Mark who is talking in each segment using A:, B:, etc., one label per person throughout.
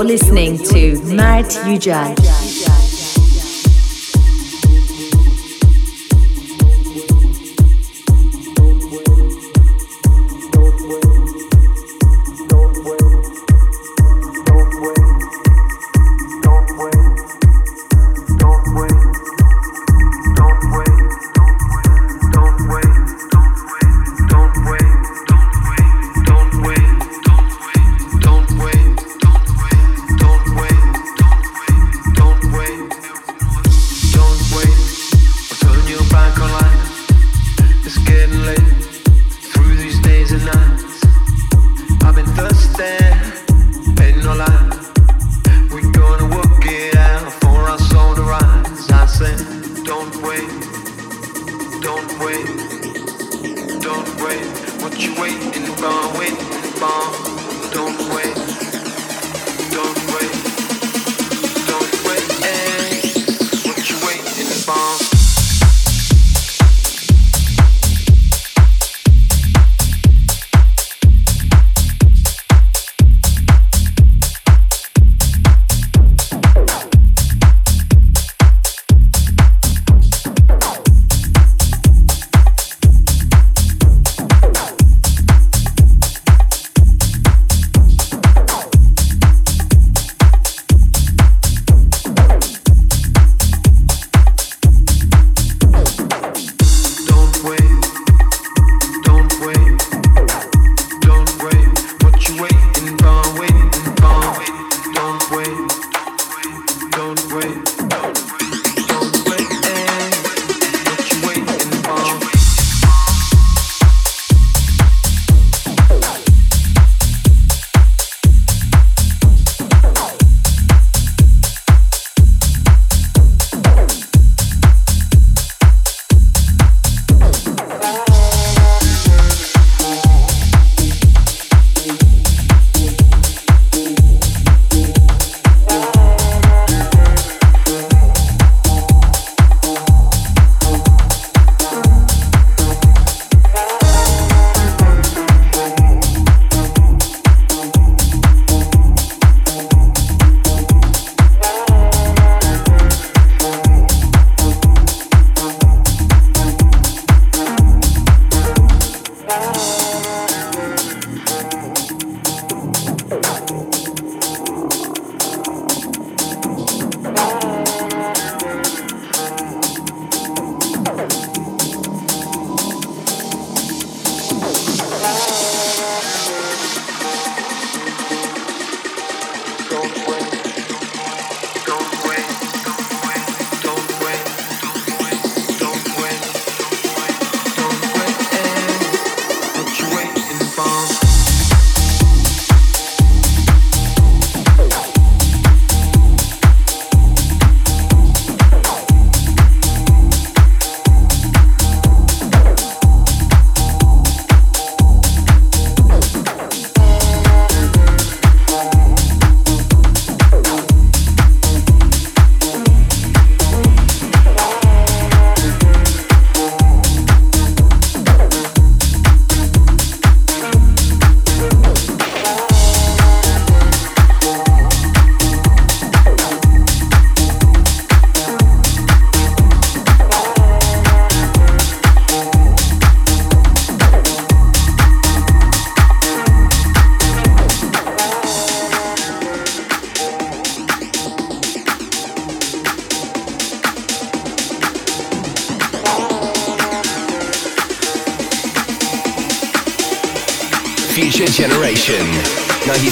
A: You're listening to Mart Ujal.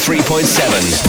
B: 93.7.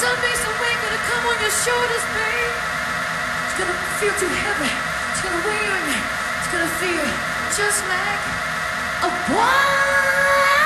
C: someday, the way, gonna come on your shoulders, babe. It's gonna feel too heavy. It's gonna weigh on you. It's gonna feel just like a boy.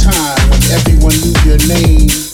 D: Time when everyone knew your name.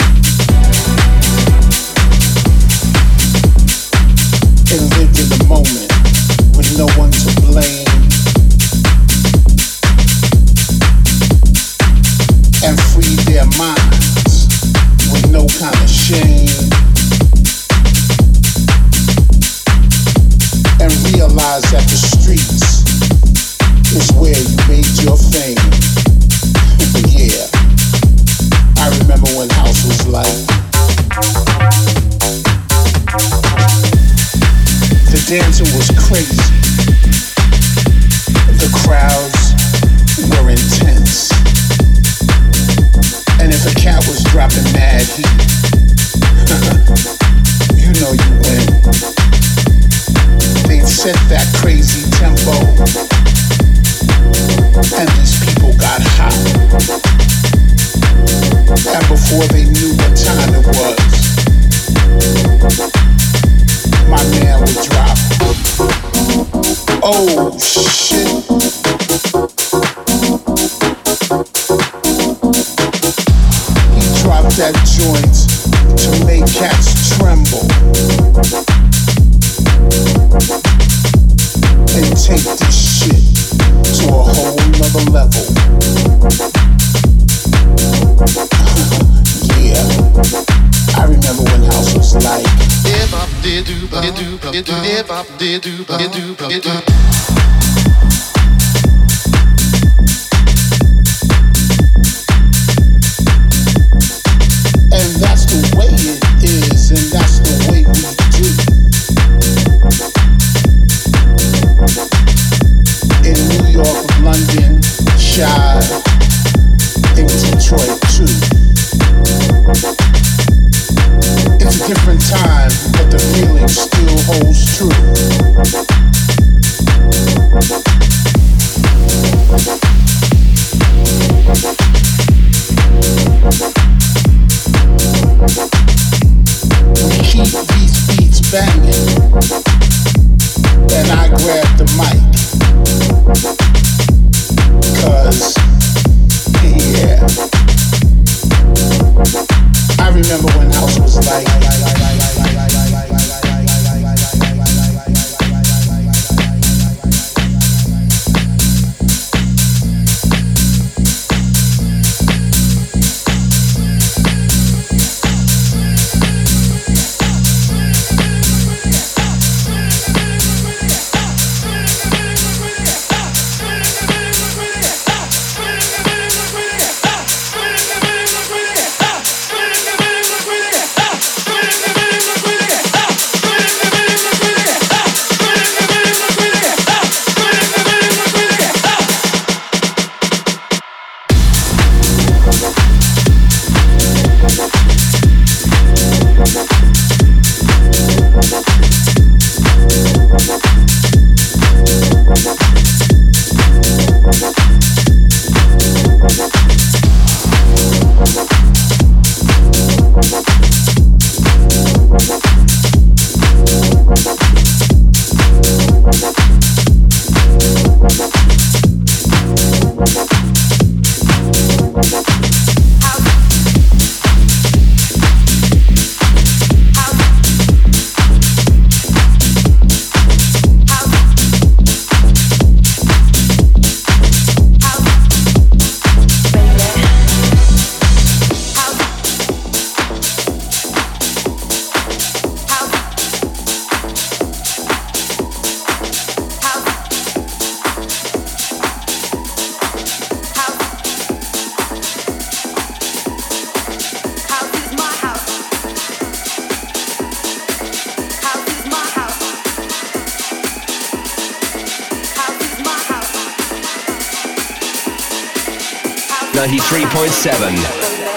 B: Oh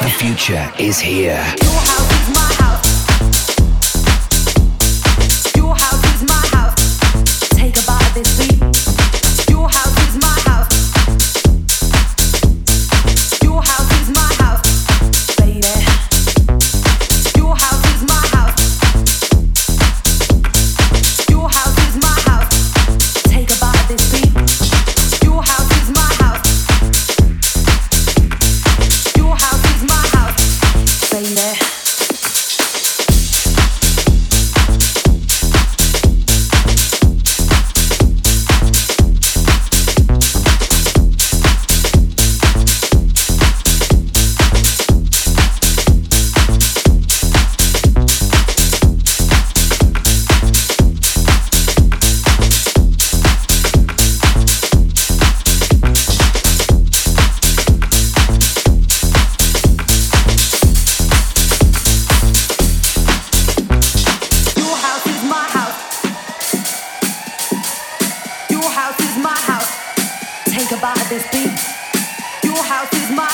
A: the
B: future is here.
A: house is my house. Take a bite of this beat. Your house is my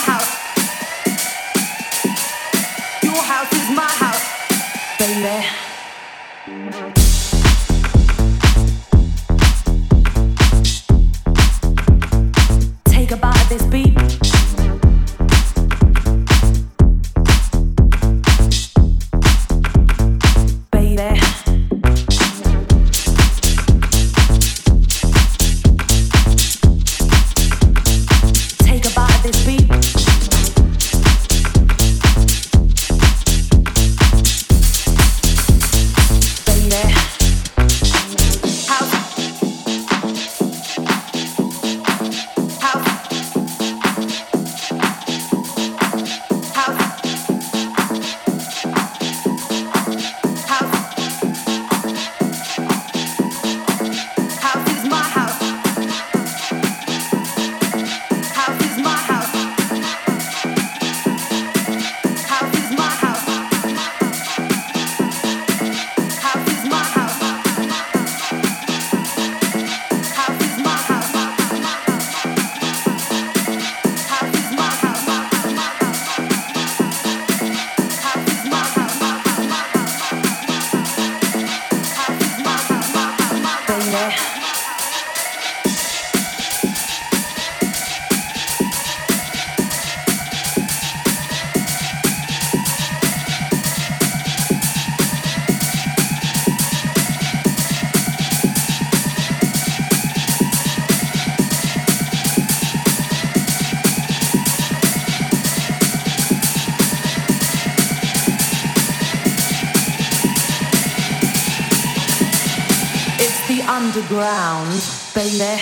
A: underground, baby.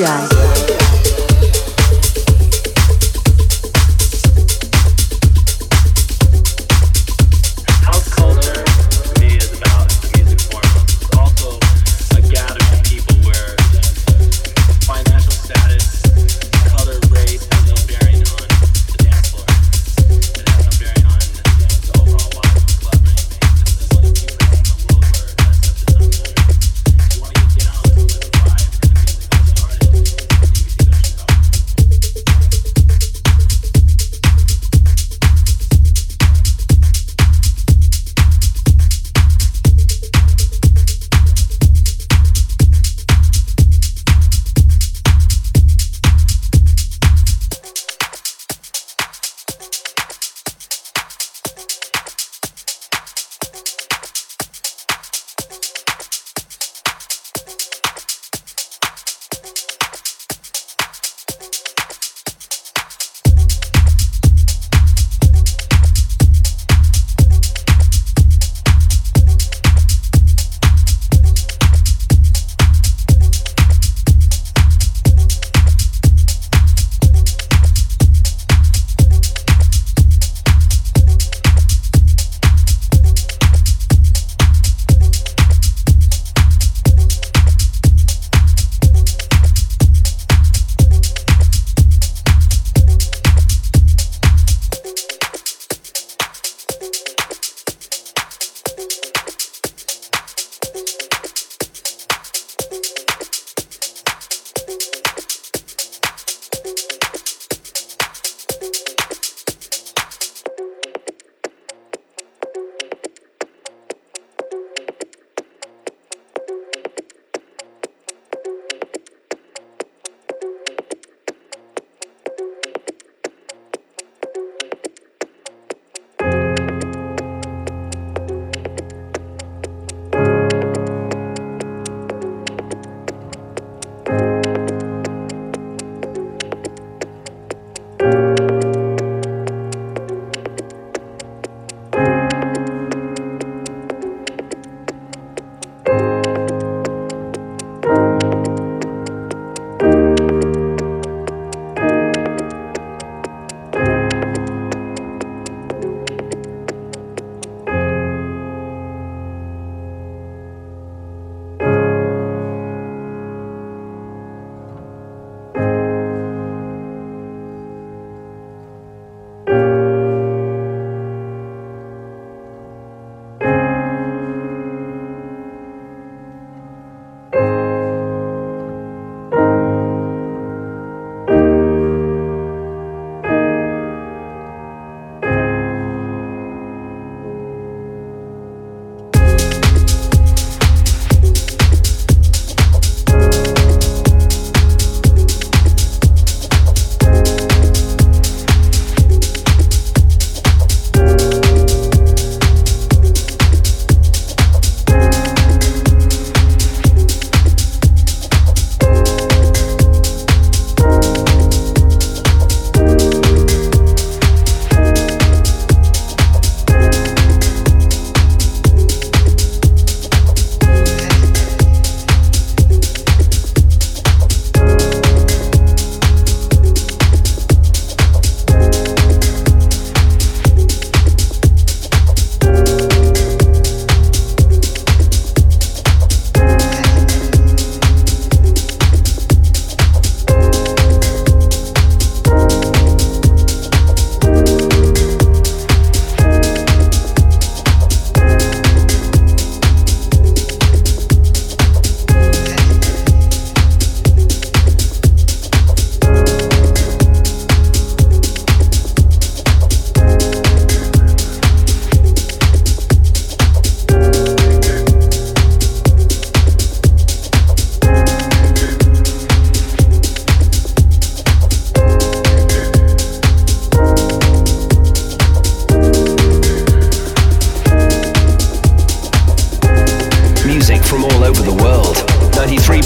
A: jazz.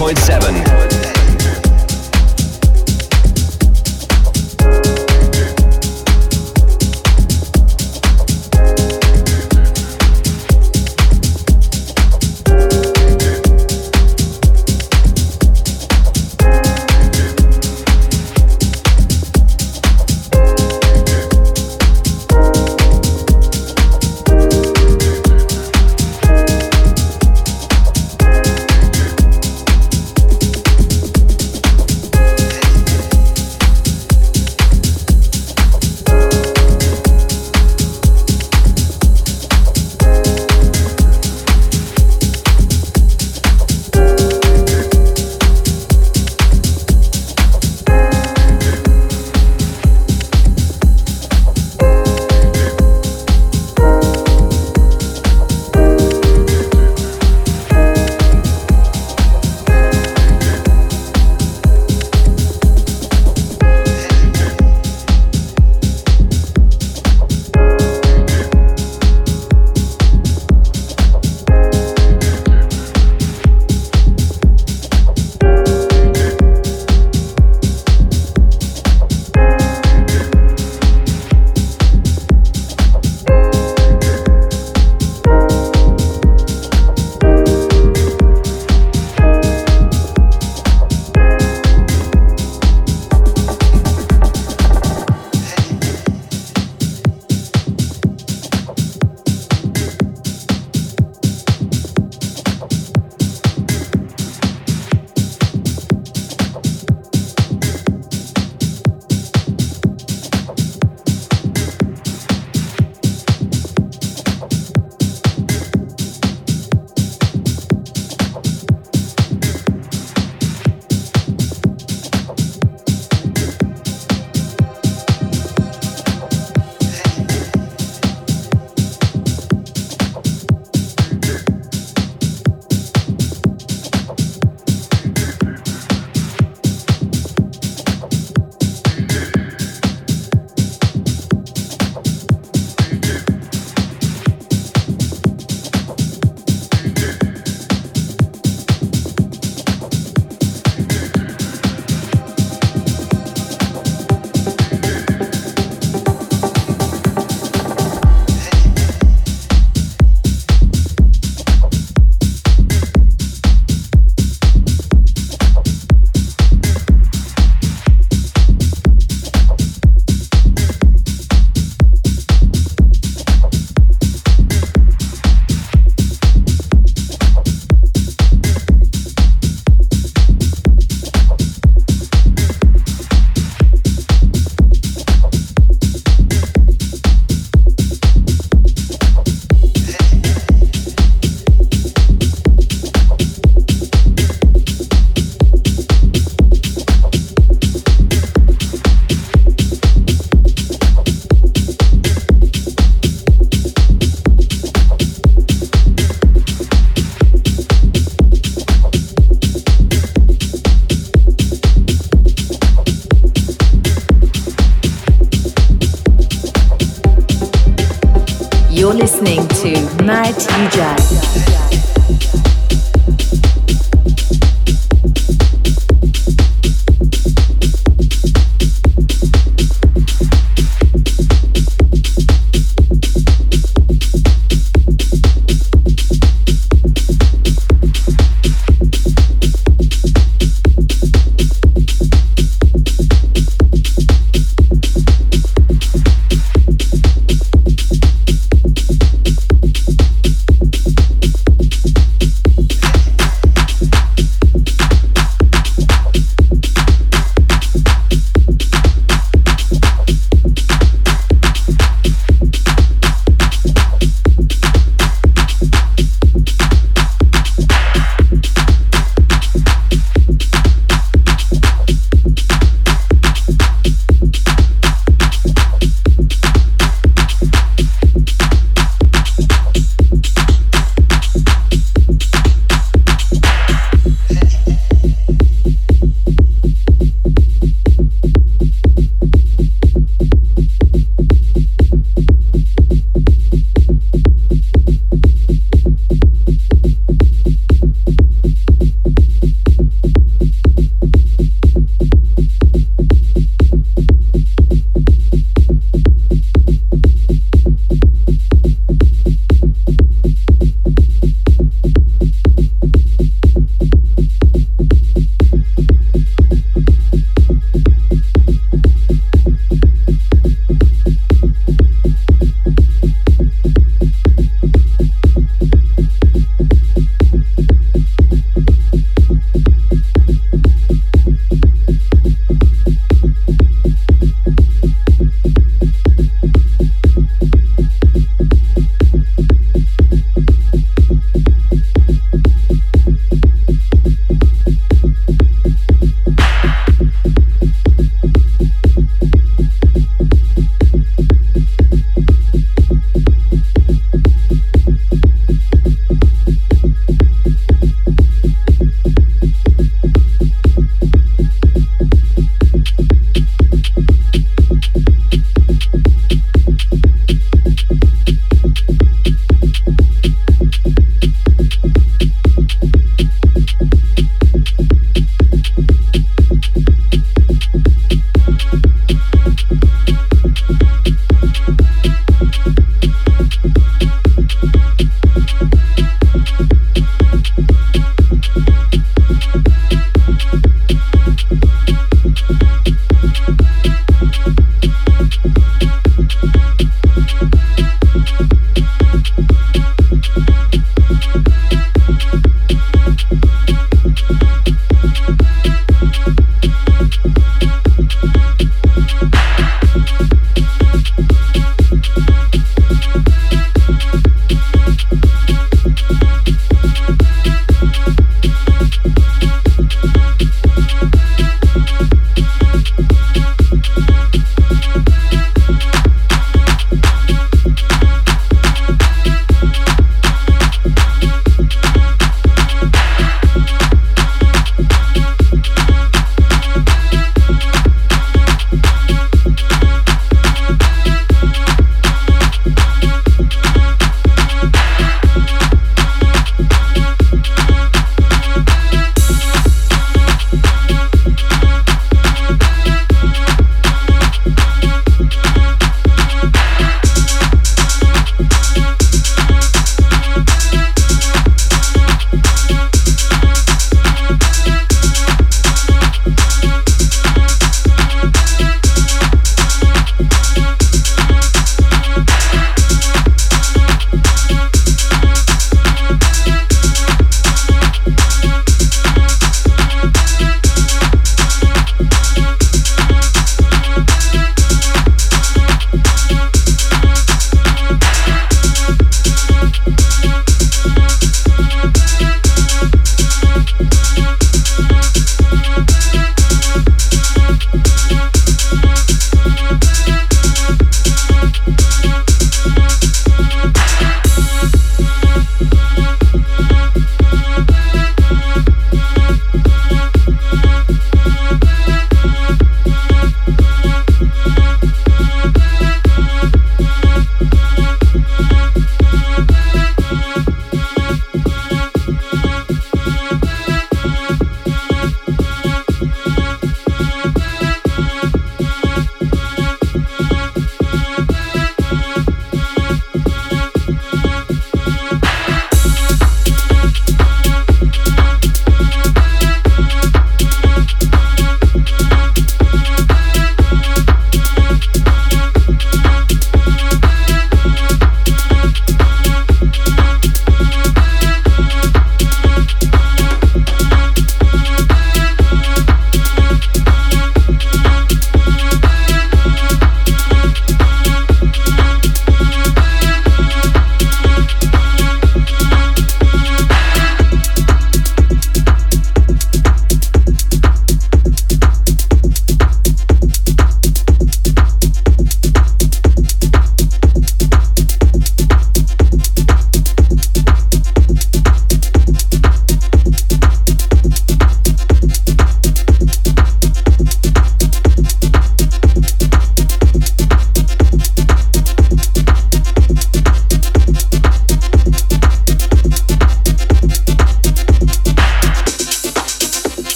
B: seven.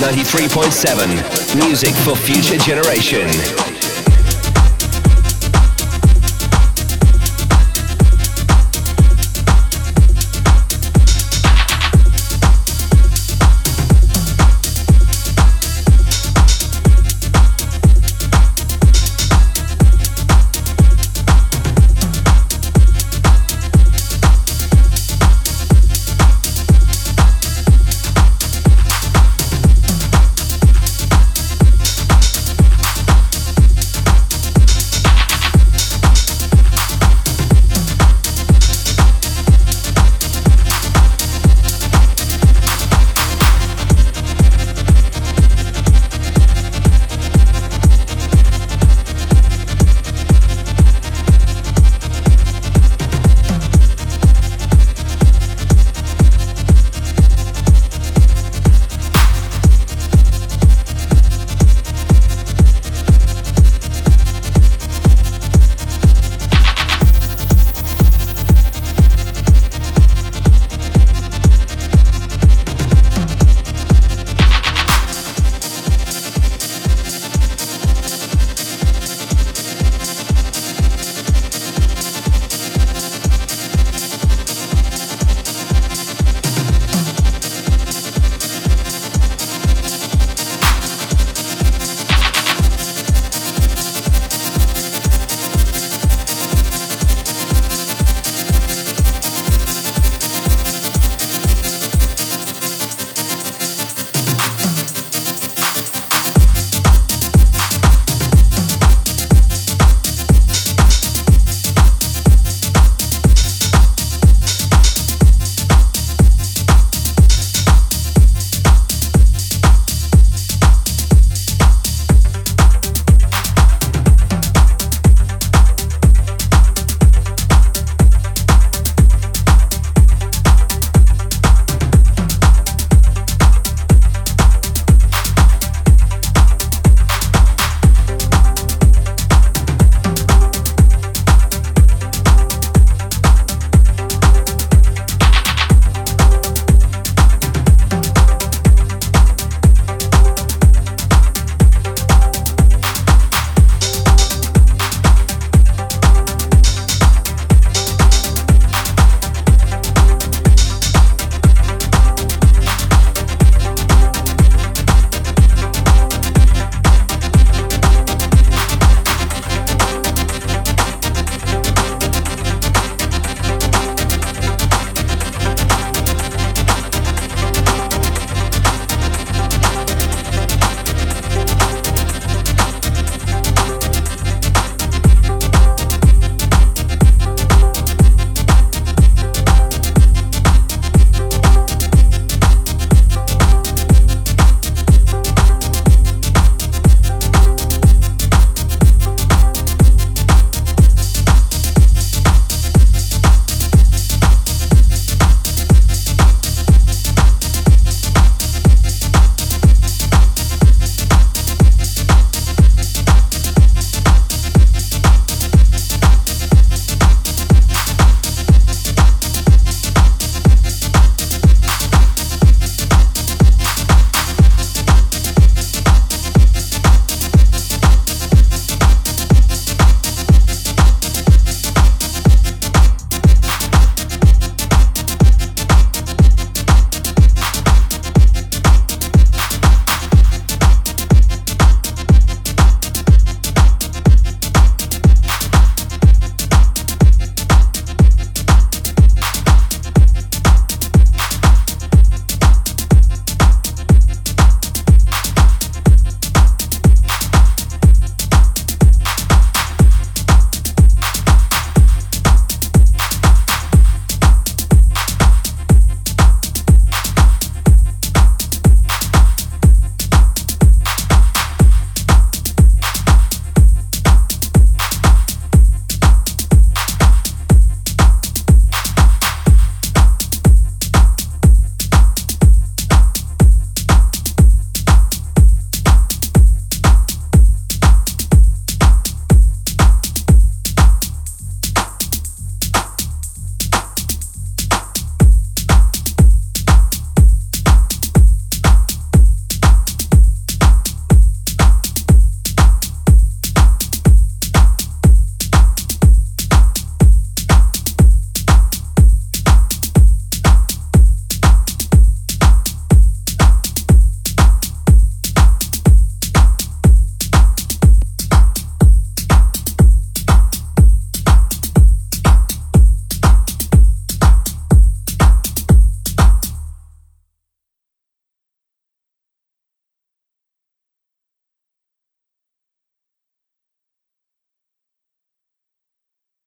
B: 93.7. Music for future generation.